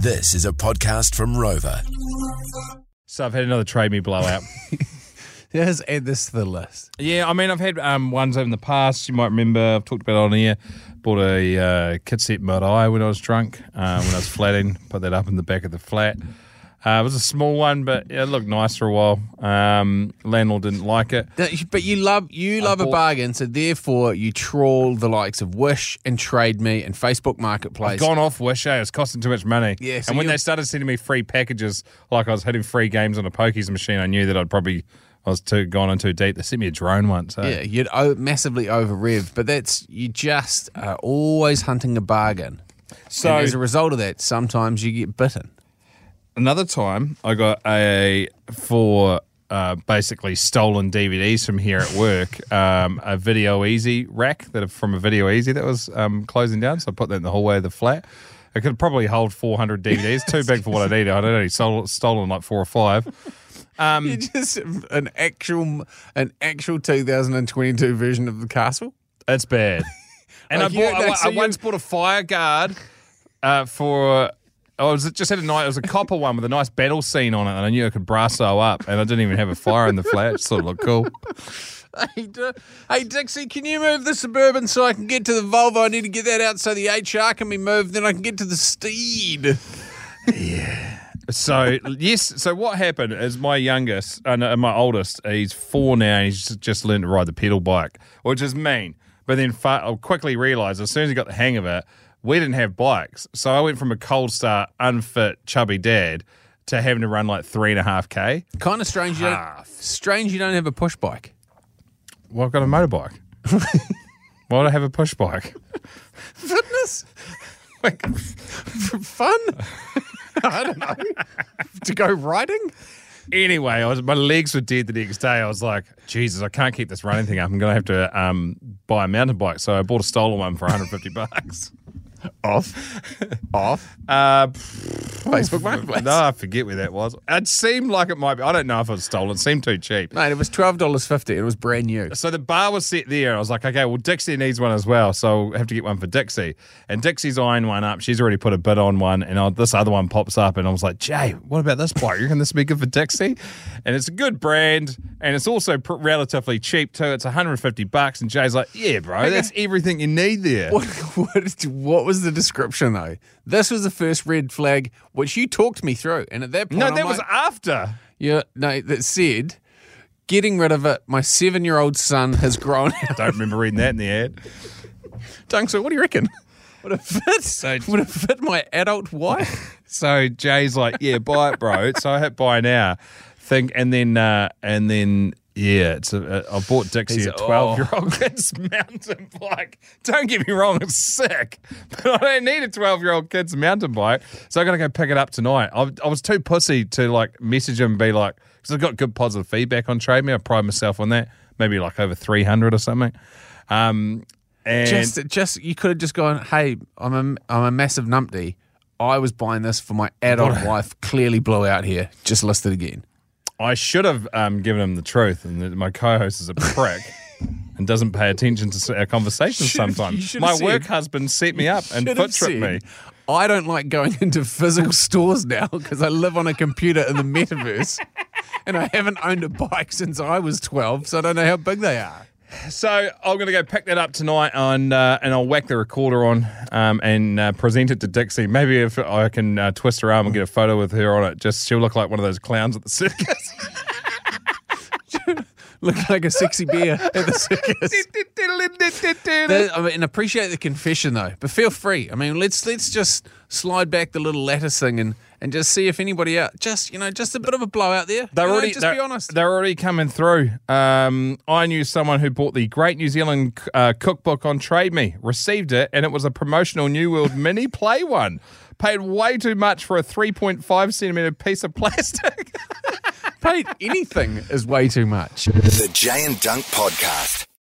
This is a podcast from Rover. So I've had another Trade Me blowout. Let's add this to the list. yeah, I mean I've had um, ones over in the past. You might remember I've talked about it on here. Bought a uh, kit set Marai when I was drunk, uh, when I was flatting. Put that up in the back of the flat. Uh, it was a small one, but it looked nice for a while. Um, landlord didn't like it. But you love you love a bargain, so therefore you trawl the likes of Wish and Trade Me and Facebook Marketplace. Gone off Wish, eh? It was costing too much money. Yeah, so and when they started sending me free packages, like I was hitting free games on a pokies machine, I knew that I'd probably I was too gone in too deep. They sent me a drone once. eh? Yeah, you'd o- massively over rev, but that's you just are always hunting a bargain. So and as a result of that, sometimes you get bitten. Another time I got a for uh, basically stolen DVDs from here at work, um, a Video Ezy rack that from a Video Ezy that was um, closing down. So I put that in the hallway of the flat. It could probably hold 400 DVDs, too big for what I needed. I'd only sold, stolen like four or five. You just an actual an actual 2022 version of the castle. It's bad. And Like I, bought, I, I once bought a fire guard uh, for. I was just had a night. It was a copper one with a nice battle scene on it, and I knew I could brasso up, and I didn't even have a fire in the flat. It sort of looked cool. Hey, D- hey Dixie, can you move the suburban so I can get to the Volvo? I need to get that out so the HR can be moved. Then I can get to the Steed. Yeah. So yes, so what happened is my youngest, uh, no, my oldest, he's four now, and he's just learned to ride the pedal bike, which is mean. But then fa- I quickly realised as soon as he got the hang of it, we didn't have bikes, so I went from a cold start, unfit, chubby dad to having to run like three and a half k. Kind of strange. You don't, Half. strange you don't have a push bike. Well, I've got a motorbike. Why would I have a push bike? Fitness, Like, fun. I don't know. to go riding. Anyway, I was my legs were dead the next day. I was like, Jesus, I can't keep this running thing up. I'm going to have to um, buy a mountain bike. So I bought a stolen one for 150 bucks. Off, off. Uh, Facebook Marketplace. no, I forget where that was. It seemed like it might be. I don't know if it was stolen. It seemed too cheap. Mate, it was twelve dollars fifty. It was brand new. So the bar was set there. I was like, okay, well, Dixie needs one as well. So I have to get one for Dixie. And Dixie's eyeing one up. She's already put a bid on one. And I, this other one pops up. And I was like, Jay, what about this bike? You reckon this would be good for Dixie? And it's a good brand. And it's also pr- relatively cheap too. It's 150 bucks. And Jay's like, yeah, bro, that's everything you need there. What, what, what was the description though? This was the first red flag, which you talked me through, and at that point, No, that was like, after. yeah, no, that said, getting rid of it. My seven-year-old son has grown out. Don't remember reading that in the ad. Dunc, so what do you reckon? Would it fit? would it fit my adult wife? So Jay's like, yeah, buy it, bro. so I hit buy now. Think, and then, uh, and then, yeah, it's a, I bought Dixie a 12 year old kid's mountain bike. Don't get me wrong, it's sick, but I don't need a 12 year old kid's mountain bike. So I got to go pick it up tonight. I, I was too pussy to like message him and be like, because I've got good positive feedback on Trade Me. I pride myself on that. Maybe like over 300 or something. Um, and just, just you could have just gone, hey, I'm a, I'm a massive numpty. I was buying this for my adult wife. Clearly blew out here. Just listed again. I should have um, given him the truth, and that my co-host is a prick and doesn't pay attention to our conversations. Sometimes my said- work husband set me up and foot tripped me. I don't like going into physical stores now because I live on a computer in the metaverse and I haven't owned a bike since I was 12, so I don't know how big they are. So I'm going to go pick that up tonight, on, uh, and I'll whack the recorder on um, and uh, present it to Dixie. Maybe if I can uh, twist her arm and get a photo with her on it, just she'll look like one of those clowns at the circus. Look like a sexy bear at the circus. That- I mean, appreciate the confession though, but feel free. I mean, let's let's just slide back the little lattice thing and, and just see if anybody out. Just you know, just a bit of a blowout there. They're You know, already just they're, be honest. They're already coming through. Um, I knew someone who bought the Great New Zealand uh, cookbook on Trade Me, received it, and it was a promotional New World mini play one. Paid way too much for a 3.5 centimeter piece of plastic. Paid anything is way too much. The Jay and Dunc Podcast.